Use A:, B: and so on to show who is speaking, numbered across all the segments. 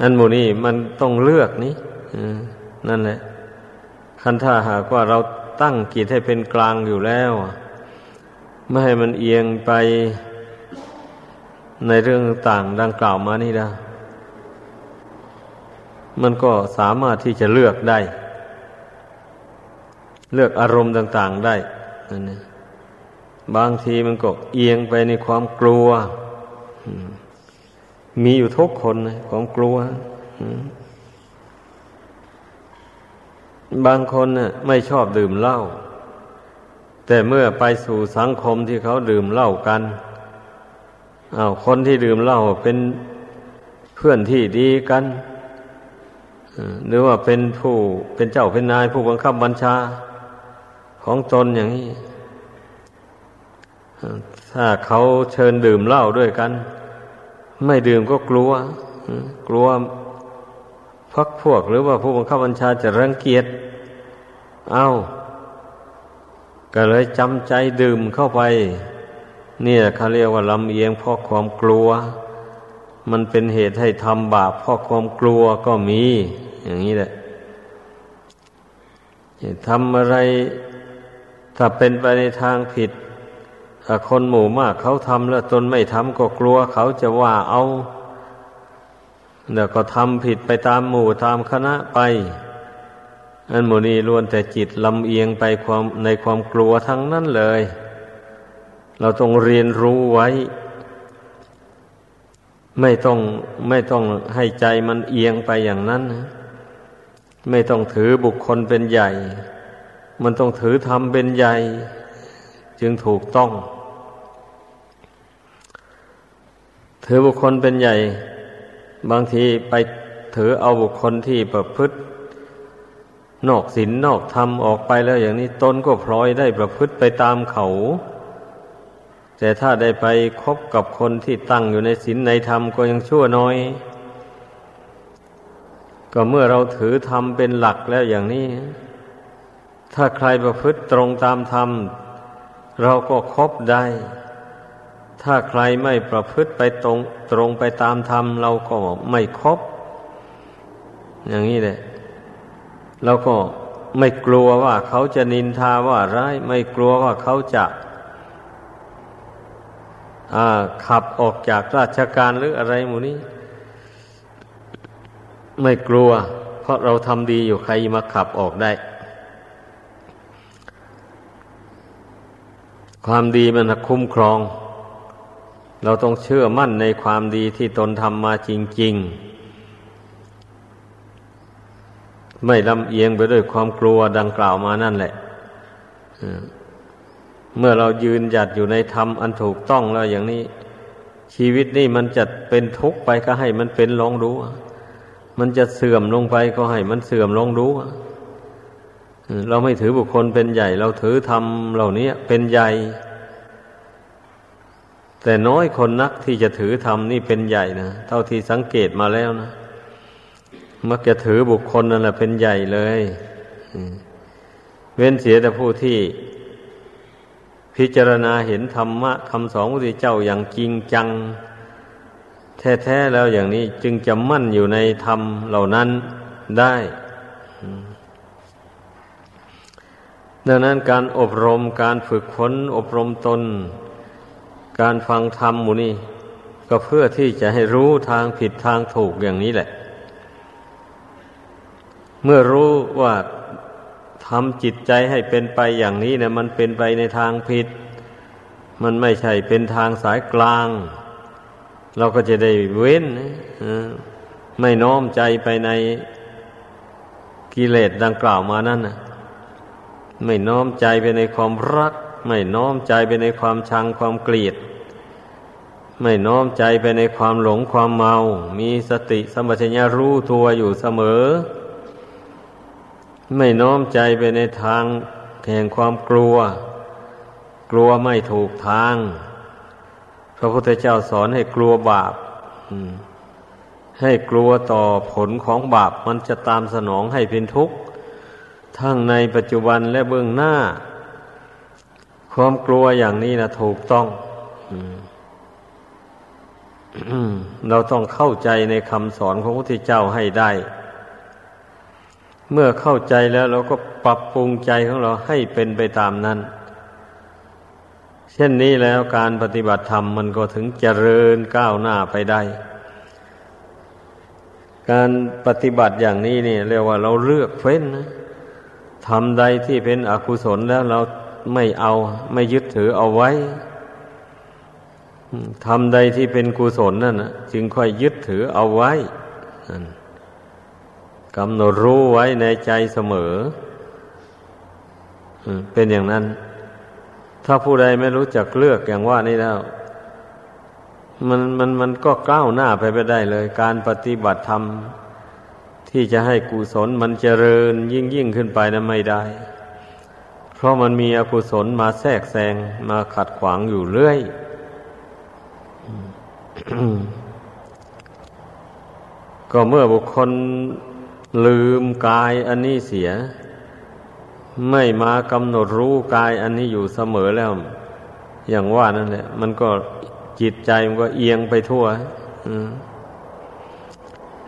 A: อันโมนี่มันต้องเลือกนี้นั่นแหละคันถ้าหากว่าเราตั้งกิจให้เป็นกลางอยู่แล้ว ไม่ให้มันเอียงไปในเรื่องต่างดังกล่าวมานี่นะมันก็สามารถที่จะเลือกได้ เลือกอารมณ์ต่าง ๆได้นั่นบางทีมันก็เอียงไปในความกลัวมี มีอยู่ทุกคนนะความกลัว บางคนน่ะ ไม่ชอบดื่มเหล้าแต่เมื่อไปสู่สังคมที่เขาดื่มเหล้ากันอา้าวคนที่ดื่มเหล้าเป็นเพื่อนที่ดีกันหรือว่าเป็นผู้เป็นเจ้าเป็นนายผู้บังคับบัญชาของตนอย่างนี้ ถ้าเขาเชิญดื่มเหล้าด้วยกัน ไม่ดื่มก็กลัว กลัวพักพวกหรือว่าผู้บังคับบัญชาจะรังเกียจ เอา้า ก็เลยจำใจดื่มเข้าไป เนี่ยเขาเรียกว่าลำเอียงเพราะความกลัว มันเป็นเหตุให้ทำบาปเพราะความกลัวก็มี อย่างนี้แหละทำอะไร ถ้าเป็นไปในทางผิด ถ้าคนหมู่มากเขาทำแล้วตนไม่ทำก็กลัวเขาจะว่าเอาแล้วก็ทำผิดไปตามหมู่ตามคณะไป อันโมนีล้วนแต่จิตลำเอียงไปความในความกลัวทั้งนั้นเลย เราต้องเรียนรู้ไว้ ไม่ต้องไม่ต้องให้ใจมันเอียงไปอย่างนั้นไม่ต้องถือบุคคลเป็นใหญ่ มันต้องถือธรรมเป็นใหญ่ จึงถูกต้อง ถือบุคคลเป็นใหญ่ บางทีไปถือเอาบุคคลที่ประพฤติ นอกศีลนนอกธรรมออกไปแล้วอย่างนี้ตนก็พลอยได้ประพฤติไปตามเขา แต่ถ้าได้ไปคบกับคนที่ตั้งอยู่ในศีลในธรรมก็ยังชั่วน้อย ก็เมื่อเราถือธรรมเป็นหลักแล้วอย่างนี้ถ้าใครประพฤติตรงตามธรรม เราก็คบได้ ถ้าใครไม่ประพฤติไปตรงตรงไปตามธรรมเราก็ไม่ครบอย่างนี้แหละเราก็ไม่กลัวว่าเขาจะนินทาว่าร้าย ไม่กลัวว่าเขาจะขับออกจากราชการหรืออะไรหมูนี้ ไม่กลัว เพราะเราทำดีอยู่ใครมาขับออกได้ ความดีมันคุ้มครอง เราต้องเชื่อมั่นในความดีที่ตนทำมาจริง ๆ ไม่ลำเอียงไปด้วยความกลัวดังกล่าวมานั่นแหละเมื่อเรายืนหยัดอยู่ในธรรมอันถูกต้องแล้วอย่างนี้ ชีวิตนี่มันจะเป็นทุกข์ไปก็ให้มันเป็นลองดู มันจะเสื่อมลงไปก็ให้มันเสื่อมลองดู เราไม่ถือบุคคลเป็นใหญ่ เราถือธรรมเหล่านี้เป็นใหญ่ แต่น้อยคนนักที่จะถือธรรมนี่เป็นใหญ่นะเท่าที่สังเกตมาแล้วนะมักจะถือบุคคลนั่นแหละเป็นใหญ่เลยเว้นเสียแต่ผู้ที่ พิจารณาเห็นธรรมะคำสอนพระเจ้าอย่างจริงจัง แท้ๆแล้วอย่างนี้จึงจะมั่นอยู่ในธรรมเหล่านั้นได้ ดังนั้นการอบรมการฝึกฝนอบรมตน การฟังธรรมมูนี่ก็เพื่อที่จะให้รู้ทางผิดทางถูกอย่างนี้แหละ เมื่อรู้ว่าทำจิตใจให้เป็นไปอย่างนี้เนะมันเป็นไปในทางผิด มันไม่ใช่เป็นทางสายกลาง เราก็จะได้เว้นไม่น้อมใจไปในกิเลสดังกล่าวมานั่นนะ ไม่น้อมใจไปในความรัก ไม่น้อมใจไปในความชังความเกลียด ไม่น้อมใจไปในความหลงความเมา มีสติสมัชัญญารู้ตัวอยู่เสมอ ไม่น้อมใจไปในทางแห่งความกลัว กลัวไม่ถูกทาง พระพุทธเจ้าสอนให้กลัวบาปให้กลัวต่อผลของบาปมันจะตามสนองให้เป็นทุกข์ ทั้งในปัจจุบันและเบื้องหน้า ความกลัวอย่างนี้นะถูกต้องเราต้องเข้าใจในคำสอนของพระพุทธเจ้าให้ได้ เมื่อเข้าใจแล้วเราก็ปรับปรุงใจของเราให้เป็นไปตามนั้น เช่นนี้แล้วการปฏิบัติธรรมมันก็ถึงเจริญก้าวหน้าไปได้ การปฏิบัติอย่างนี้เนี่ยเรียกว่าเราเลือกเฟ้นนะ ทำใดที่เป็นอกุศลแล้วเราไม่เอาไม่ยึดถือเอาไว้ทำใดที่เป็นกุศลนั่นนะจึงค่อยยึดถือเอาไว้กำหนดรู้ไว้ในใจเสมอเป็นอย่างนั้น ถ้าผู้ใดไม่รู้จักเลือกอย่างว่านี้แล้ว มันมันมันก็ก้าวหน้าไปไม่ได้เลย การปฏิบัติธรรม ที่จะให้กุศลมันเจริญยิ่งยิ่งขึ้นไปนะไม่ได้ เพราะมันมีอกุศลมาแทรกแซงมาขัดขวางอยู่เรื่อยก็เมื่อบุคคลลืมกายอันนี้เสีย ไม่มากำหนดรู้กายอันนี้อยู่เสมอแล้ว อย่างว่านั่นแหละ มันก็จิตใจมันก็เอียงไปทั่ว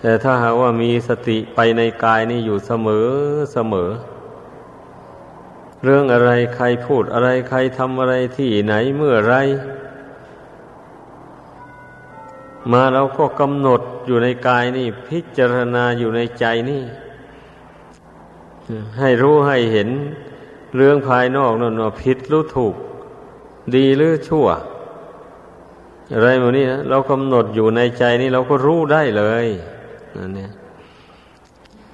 A: แต่ถ้าหากว่ามีสติไปในกายนี้อยู่เสมอเสมอ เรื่องอะไรใครพูดอะไรใครทำอะไรที่ไหนเมื่อไร มาเราก็กำหนดอยู่ในกายนี่ พิจารณาอยู่ในใจนี่ ให้รู้ให้เห็นเรื่องภายนอกนั่นว่าผิดหรือถูก ดีหรือชั่ว อะไรแบบนี้นะเรากำหนดอยู่ในใจนี่เราก็รู้ได้เลย นั่นเนี่ย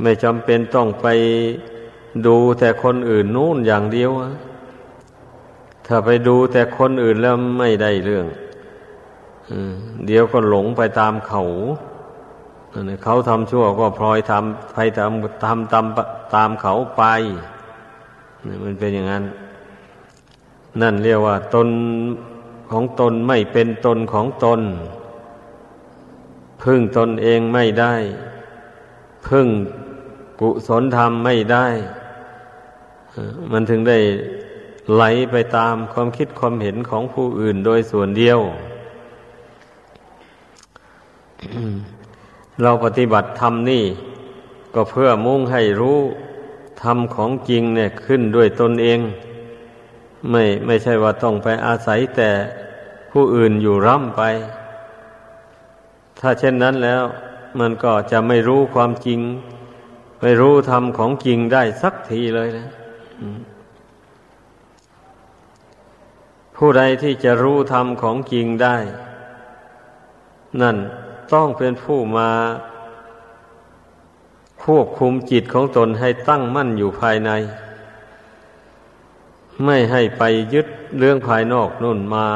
A: ไม่จำเป็นต้องไปดูแต่คนอื่นนู่นอย่างเดียวถ้าไปดูแต่คนอื่นแล้วไม่ได้เรื่องเดี๋ยวก็หลงไปตามเขาเขาทำชั่วก็พลอยทำไปทำทำตามตามเขาไปมันเป็นอย่างนั้น นั่นเรียกว่า ตนของตนไม่เป็นตนของตน พึ่งตนเองไม่ได้ พึ่งกุศลธรรมไม่ได้ มันถึงได้ไหลไปตามความคิดความเห็นของผู้อื่นโดยส่วนเดียว เราปฏิบัติธรรมนี่ ก็เพื่อมุ่งให้รู้ธรรมของจริงเนี่ยขึ้นด้วยตนเอง ไม่ไม่ใช่ว่าต้องไปอาศัยแต่ผู้อื่นอยู่ร่ำไป ถ้าเช่นนั้นแล้ว มันก็จะไม่รู้ความจริง ไม่รู้ธรรมของจริงได้สักทีเลยนะผู้ใดที่จะรู้ธรรมของจริงได้ นั่นต้องเป็นผู้มาควบคุมจิตของตนให้ตั้งมั่นอยู่ภายใน ไม่ให้ไปยึดเรื่องภายนอกนู่นมา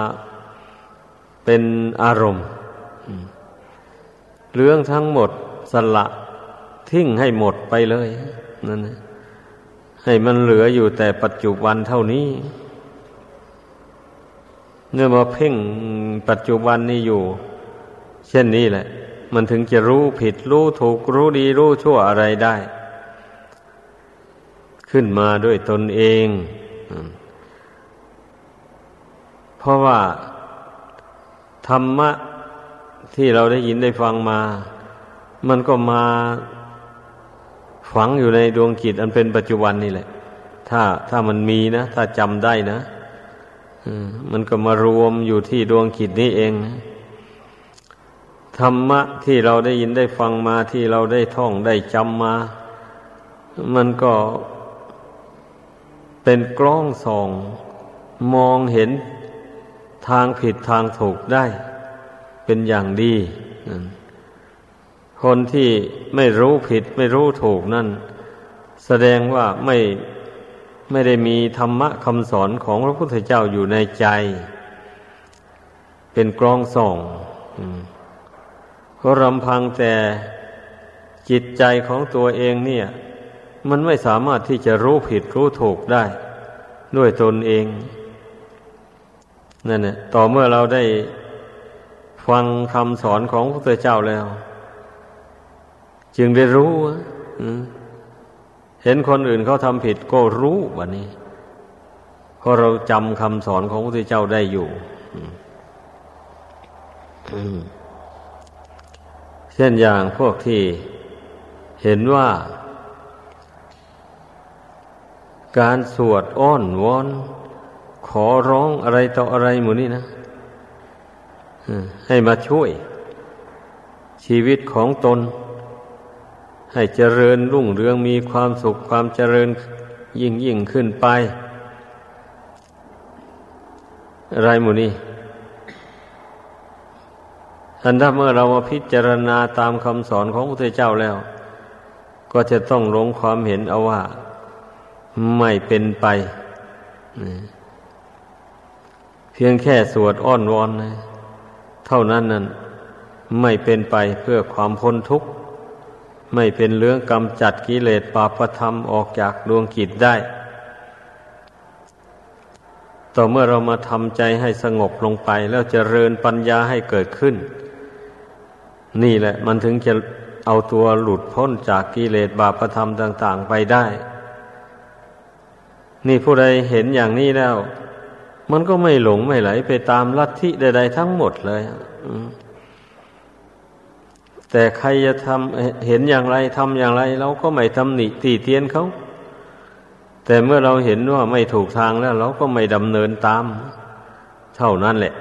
A: เป็นอารมณ์ เรื่องทั้งหมดสละทิ้งให้หมดไปเลยนั่นให้มันเหลืออยู่แต่ปัจจุบันเท่านี้เมื่อมาเพ่งปัจจุบันนี้อยู่ เช่นนี้แหละ มันถึงจะรู้ผิดรู้ถูกรู้ดีรู้ชั่วอะไรได้ ขึ้นมาด้วยตนเอง เพราะว่า ธรรมะ ที่เราได้ยินได้ฟังมา มันก็มาฝังอยู่ในดวงจิตอันเป็นปัจจุบันนี่แหละ ถ้าถ้ามันมีนะ ถ้าจำได้นะมันก็มารวมอยู่ที่ดวงจิตนี้เองนะธรรมะที่เราได้ยินได้ฟังมาที่เราได้ท่องได้จำมา มันก็เป็นกล้องส่อง มองเห็นทางผิดทางถูกได้ เป็นอย่างดี คนที่ไม่รู้ผิดไม่รู้ถูกนั่น แสดงว่าไม่ไม่ได้มีธรรมะคำสอนของพระพุทธเจ้าอยู่ในใจ เป็นกล้องส่องก็รำพังแต่จิตใจของตัวเองเนี่ย มันไม่สามารถที่จะรู้ผิดรู้ถูกได้ ด้วยตนเองนั่นแหละต่อเมื่อเราได้ ฟังคำสอนของพระพุทธเจ้าแล้ว จึงได้รู้เห็นคนอื่นเขาทำผิดก็รู้วันนี้เพราะเราจำคำสอนของพระพุทธเจ้าได้อยู่เช่นอย่างพวกที่เห็นว่า การสวดอ้อนวอน ขอร้องอะไรต่ออะไรหมูนี่นะ ให้มาช่วย ชีวิตของตน ให้เจริญรุ่งเรืองมีความสุขความเจริญยิ่งยิ่งขึ้นไป อะไรหมูนี่อันถ้าเมื่อเรามาพิจารณาตามคำสอนของพระพุทธเจ้าแล้ว ก็จะต้องลงความเห็นเอาว่า ไม่เป็นไป เพียงแค่สวดอ้อนวอน เท่านั้นนั้นไม่เป็นไปเพื่อความพ้นทุกข์ ไม่เป็นเรื่องกำจัดกิเลสปาปธรรมออกจากดวงกิจได้ ต่อเมื่อเรามาทำใจให้สงบลงไป แล้วจเจริญปัญญาให้เกิดขึ้น นี่แหละมันถึงจะเอาตัวหลุดพ้นจากกิเลสบาปธรรมต่าง ๆ ไปได้ นี่ผู้ใดเห็นอย่างนี้แล้ว มันก็ไม่หลงไม่ไหลไปตามลัทธิใดๆทั้งหมดเลยแต่ใครจะทำเห็นอย่างไรทำอย่างไรเราก็ไม่ทำหนิตีเตียนเขา แต่เมื่อเราเห็นว่าไม่ถูกทางแล้ว เราก็ไม่ดำเนินตาม เท่านั้นแหละ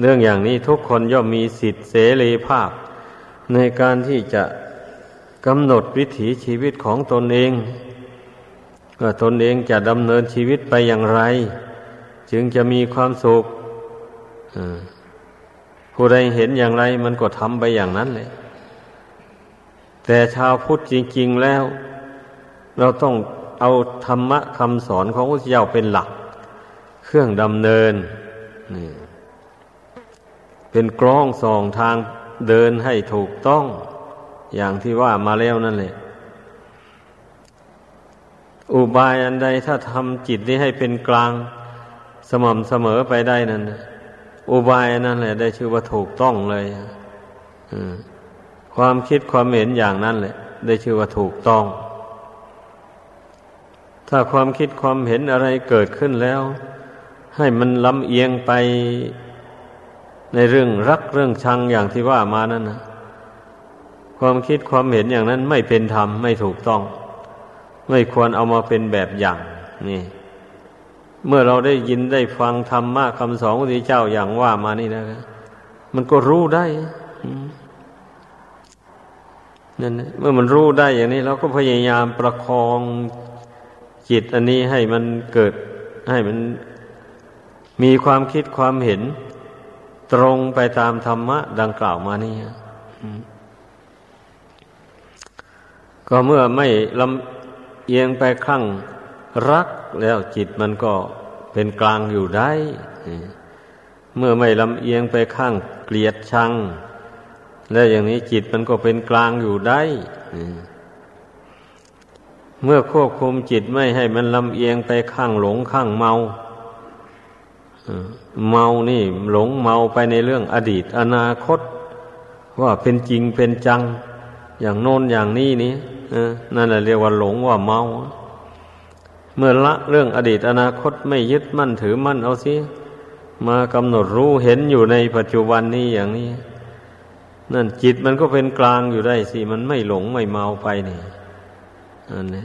A: เรื่องอย่างนี้ทุกคนย่อมมีสิทธิเสรีภาพ ในการที่จะกำหนดวิถีชีวิตของตนเอง ตนเองจะดำเนินชีวิตไปอย่างไร จึงจะมีความสุขผู้ใดเห็นอย่างไรมันก็ทำไปอย่างนั้นเลยแต่ชาวพุทธจริง ๆแล้ว เราต้องเอาธรรมะคำสอนของพระเจ้าเป็นหลัก เครื่องดำเนินนี่เป็นกล้องส่องทางเดินให้ถูกต้อง อย่างที่ว่ามาแล้วนั่นแหละ อุบายอันใดถ้าทำจิตนี้ให้เป็นกลางสม่ำเสมอไปได้นั่นอุบายนั่นแหละ ได้ชื่อว่าถูกต้องเลยความคิดความเห็นอย่างนั้นแหละ ได้ชื่อว่าถูกต้อง ถ้าความคิดความเห็นอะไรเกิดขึ้นแล้ว ให้มันลำเอียงไปในเรื่องรักเรื่องชังอย่างที่ว่ามานั่นนะความคิดความเห็นอย่างนั้นไม่เป็นธรรมไม่ถูกต้อง ไม่ควรเอามาเป็นแบบอย่างนี่ เมื่อเราได้ยินได้ฟังธรรมะคำสอนของพระเจ้าอย่างว่ามานี่นะมันก็รู้ได้นั่นเมื่อมันรู้ได้อย่างนี้ เราก็พยายามประคองจิตอันนี้ให้มันเกิด ให้มันมีความคิดความเห็น ตรงไปตามธรรมะ ดังกล่าวมานี่ก็เมื่อไม่ลำ เอียงไปข้างรักแล้วจิตมันก็เป็นกลางอยู่ได้ เมื่อไม่ลำเอียงไปข้างเกลียดชัง แล้วอย่างนี้จิตมันก็เป็นกลางอยู่ได้ เมื่อควบคุมจิตไม่ให้มันลำเอียงไปข้างหลงข้างเมา เมานี่หลงเมาไปในเรื่องอดีตอนาคต ว่าเป็นจริงเป็นจัง อย่างโน้นอย่างนี้นี่ นั่นแหละเรียกว่าหลงว่าเมา เมื่อละเรื่องอดีตอนาคตไม่ยึดมั่นถือมั่นเอาสิมากำหนดรู้เห็นอยู่ในปัจจุบันนี้อย่างนี้ นั่นจิตมันก็เป็นกลางอยู่ได้สิ มันไม่หลงไม่เมาไปนี่อันนี้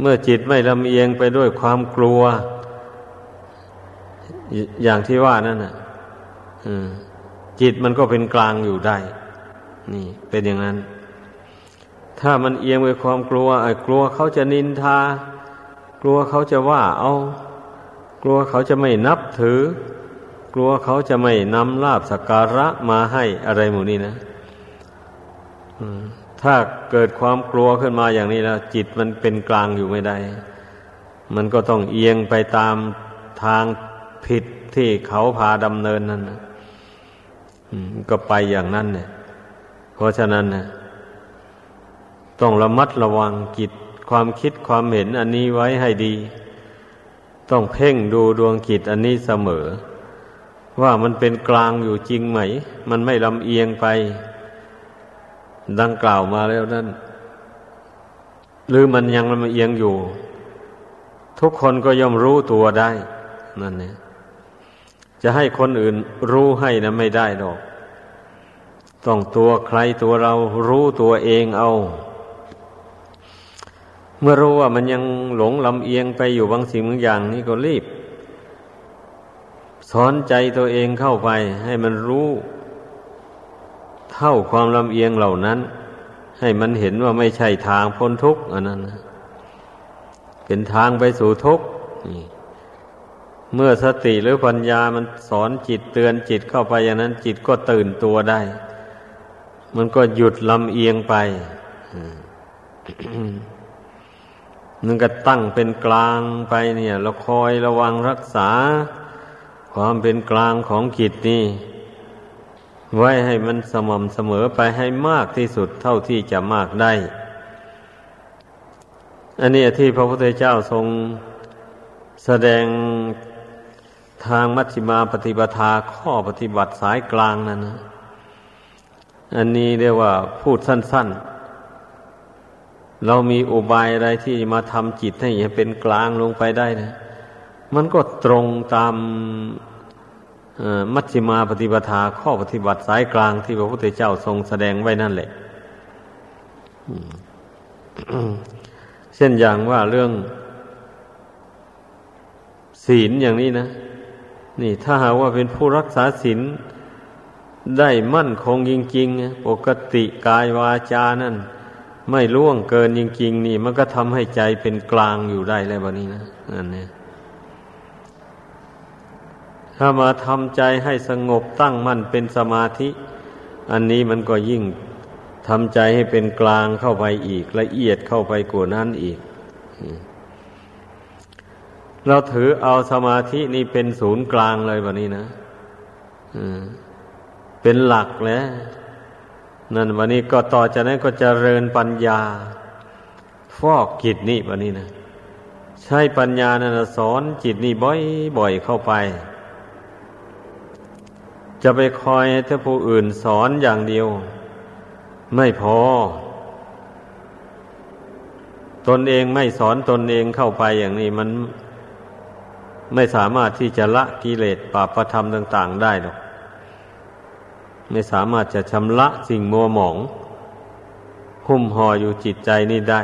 A: เมื่อจิตไม่ลำเอียงไปด้วยความกลัว อย่างที่ว่านั่นน่ะจิตมันก็เป็นกลางอยู่ได้ นี่เป็นอย่างนั้น ถ้ามันเอียงไปความกลัวกลัวเขาจะนินทา กลัวเขาจะว่าเอา กลัวเขาจะไม่นับถือ กลัวเขาจะไม่นำลาบสักการะมาให้อะไรหมู่นี้นะถ้าเกิดความกลัวขึ้นมาอย่างนี้แล้วจิตมันเป็นกลางอยู่ไม่ได้ มันก็ต้องเอียงไปตามทางผิดที่เขาพาดำเนินนั่นนะก็ไปอย่างนั้นเนี่ย เพราะฉะนั้นนะ ต้องระมัดระวังจิตความคิดความเห็นอันนี้ไว้ให้ดี ต้องเพ่งดูดวงจิตอันนี้เสมอ ว่ามันเป็นกลางอยู่จริงไหม มันไม่ลำเอียงไป ดังกล่าวมาแล้วนั่น หรือมันยังลำเอียงอยู่ ทุกคนก็ย่อมรู้ตัวได้ นั่นเนี่ยจะให้คนอื่นรู้ให้นะไม่ได้หรอก ต้องตัวใครตัวเรารู้ตัวเองเอา เมื่อรู้ว่ามันยังหลงลำเอียงไปอยู่บางสิ่งบางอย่างนี่ก็รีบ สอนใจตัวเองเข้าไปให้มันรู้ เท่าความลำเอียงเหล่านั้น ให้มันเห็นว่าไม่ใช่ทางพ้นทุกข์อันนั้นเป็นทางไปสู่ทุกข์เมื่อสติหรือปัญญามันสอนจิตเตือนจิตเข้าไปอย่างนั้น จิตก็ตื่นตัวได้ มันก็หยุดลำเอียงไป มันก็ตั้งเป็นกลางไปเนี่ยเราคอยระวังรักษา ความเป็นกลางของจิตนี่ ไว้ให้มันสม่ำเสมอไปให้มากที่สุดเท่าที่จะมากได้ อันนี้ที่พระพุทธเจ้าทรงแสดงทางมัชฌิมาปฏิปทาข้อปฏิบัติสายกลางนั่นนะ อันนี้เรียกว่าพูดสั้น ๆ เรามีอุบายอะไรที่มาทำจิตให้เป็นกลางลงไปได้นะ มันก็ตรงตามมัชฌิมาปฏิปทาข้อปฏิบัติสายกลางที่พระพุทธเจ้าทรงแสดงไว้นั่นแหละเช่นอย่างว่าเรื่อง ศีลอย่างนี้นะ นี่ถ้าหากว่าเป็นผู้รักษาศีลได้มั่นคงจริงๆปกติกายวาจานั่น ไม่ล่วงเกินจริง ๆ นี่ มันก็ทำให้ใจเป็นกลางอยู่ได้แล้ววันนี้นะนั่นเนี่ยถ้ามาทำใจให้สงบตั้งมั่นเป็นสมาธิ อันนี้มันก็ยิ่งทำใจให้เป็นกลางเข้าไปอีก ละเอียดเข้าไปกว่านั้นอีก เราถือเอาสมาธินี่เป็นศูนย์กลางเลยวันนี้นะเป็นหลักแล้ว นั่นวันนี้ก็ต่อจากนั้นก็จเจริญปัญญา ฟอกจิตนี่วันนี้นะ ใช้ปัญญานะสอนจิตนี่บ่อยๆเข้าไป จะไปคอยให้ผู้อื่นสอนอย่างเดียว ไม่พอ ตนเองไม่สอนตนเองเข้าไปอย่างนี้มันไม่สามารถที่จะละกิเลสปาประธรรมต่าง ๆ ได้หรอก ไม่สามารถจะชำระสิ่งมัวหมอง หุ้มห่ออยู่จิตใจนี่ได้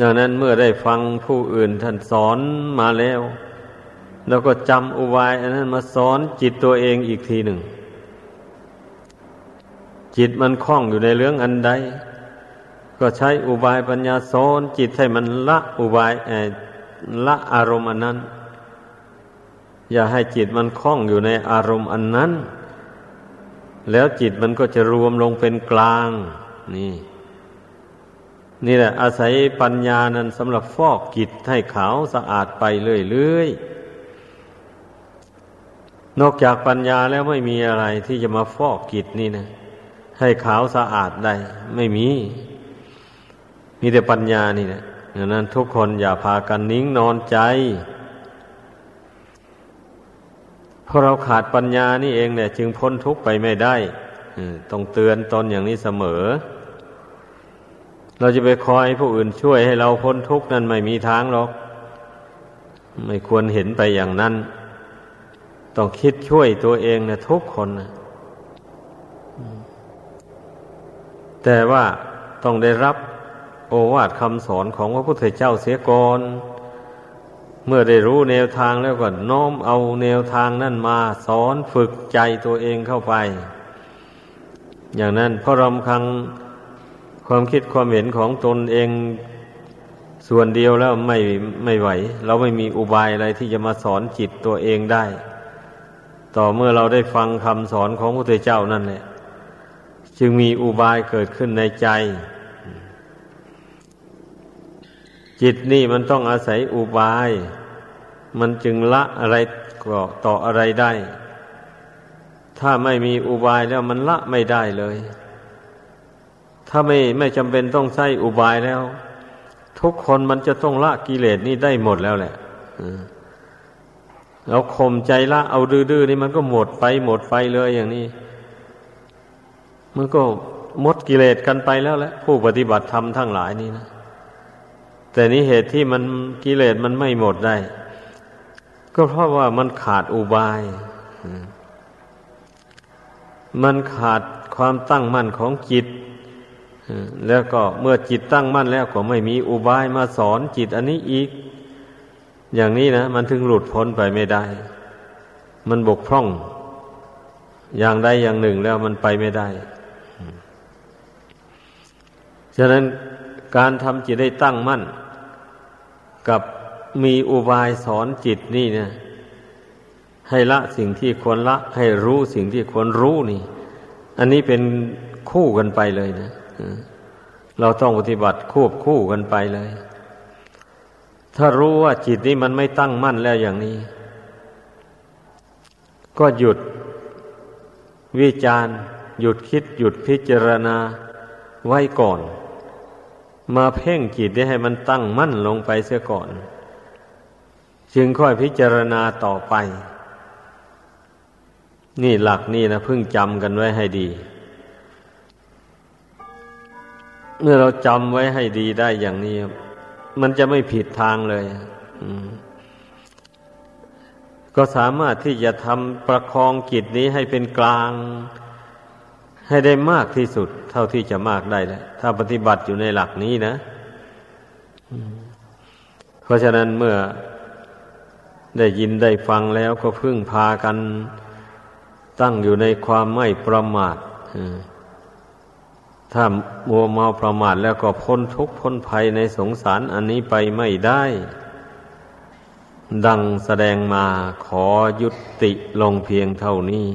A: ดังนั้นเมื่อได้ฟังผู้อื่นท่านสอนมาแล้ว แล้วก็จำอุบายอันนั้นมาสอนจิตตัวเองอีกทีหนึ่ง จิตมันคล้องอยู่ในเรื่องอันใด ก็ใช้อุบายปัญญาสอนจิตให้มันละอุบายละอารมณ์อันนั้น อย่าให้จิตมันคล้องอยู่ในอารมณ์อันนั้น แล้วจิตมันก็จะรวมลงเป็นกลาง นี่ นี่แหละ อาศัยปัญญานั้นสำหรับฟอกจิตให้ขาวสะอาดไปเรื่อยๆนอกจากปัญญาแล้วไม่มีอะไรที่จะมาฟอกจิตนี่นะ ให้ขาวสะอาดได้ไม่มี มีแต่ปัญญานี่แหละดังนั้นทุกคนอย่าพากันนิ่งนอนใจ เพราะเราขาดปัญญานี่เองเนี่ย จึงพ้นทุกข์ไปไม่ได้ต้องเตือนตนอย่างนี้เสมอ เราจะไปคอยผู้อื่นช่วยให้เราพ้นทุกข์นั้นไม่มีทางหรอก ไม่ควรเห็นไปอย่างนั้น ต้องคิดช่วยตัวเองนะทุกคนนะแต่ว่าต้องได้รับโอวาทคำสอนของพระพุทธเจ้าเสียก่อน เมื่อได้รู้แนวทางแล้วก็น้อมเอาแนวทางนั่นมาสอนฝึกใจตัวเองเข้าไป อย่างนั้นเพราะรำคังความคิดความเห็นของตนเองส่วนเดียวแล้วไม่ไม่ไหว เราไม่มีอุบายอะไรที่จะมาสอนจิตตัวเองได้ ต่อเมื่อเราได้ฟังคำสอนของพระพุทธเจ้านั่นแหละจึงมีอุบายเกิดขึ้นในใจ จิตนี่มันต้องอาศัยอุบาย มันจึงละอะไรก็ต่ออะไรได้ ถ้าไม่มีอุบายแล้วมันละไม่ได้เลย ถ้าไม่ไม่จำเป็นต้องใช้อุบายแล้ว ทุกคนมันจะต้องละกิเลสนี่ได้หมดแล้วแหละเราข่มใจละเอาดื้อๆนี่มันก็หมดไปหมดไปเลยอย่างนี้ มันก็หมดกิเลสกันไปแล้วแหละผู้ปฏิบัติธรรมทั้งหลายนี่นะแต่นี้เหตุที่มันกิเลสมันไม่หมดได้ ก็เพราะว่ามันขาดอุบาย มันขาดความตั้งมั่นของจิต แล้วก็เมื่อจิตตั้งมั่นแล้วก็ไม่มีอุบายมาสอนจิตอันนี้อีก อย่างนี้นะ มันถึงหลุดพ้นไปไม่ได้ มันบกพร่อง อย่างใดอย่างหนึ่งแล้วมันไปไม่ได้ ฉะนั้นการทำจิตได้ตั้งมั่น กับ มีอุบายสอนจิตนี่เนี่ยให้ละสิ่งที่ควรละ ให้รู้สิ่งที่ควรรู้นี่ อันนี้เป็นคู่กันไปเลยนะเราต้องปฏิบัติควบคู่กันไปเลย ถ้ารู้ว่าจิตนี้มันไม่ตั้งมั่นแล้วอย่างนี้ ก็หยุดวิจารหยุดคิดหยุดพิจารณาไว้ก่อน มาเพ่งจิตได้ให้มันตั้งมั่นลงไปเสียก่อน จึงค่อยพิจารณาต่อไป นี่หลักนี่นะพึ่งจำกันไว้ให้ดี เมื่อเราจำไว้ให้ดีได้อย่างนี้ มันจะไม่ผิดทางเลยก็สามารถที่จะทำประคองจิตนี้ให้เป็นกลาง ให้ได้มากที่สุด เท่าที่จะมากได้แหละถ้าปฏิบัติอยู่ในหลักนี้นะเพราะฉะนั้นเมื่อ ได้ยินได้ฟังแล้วก็พึ่งพากัน ตั้งอยู่ในความไม่ประมาทถ้ามัวเมาประมาทแล้วก็พ้นทุกข์พ้นภัยในสงสารอันนี้ไปไม่ได้ ดังแสดงมาขอยุติลงเพียงเท่านี้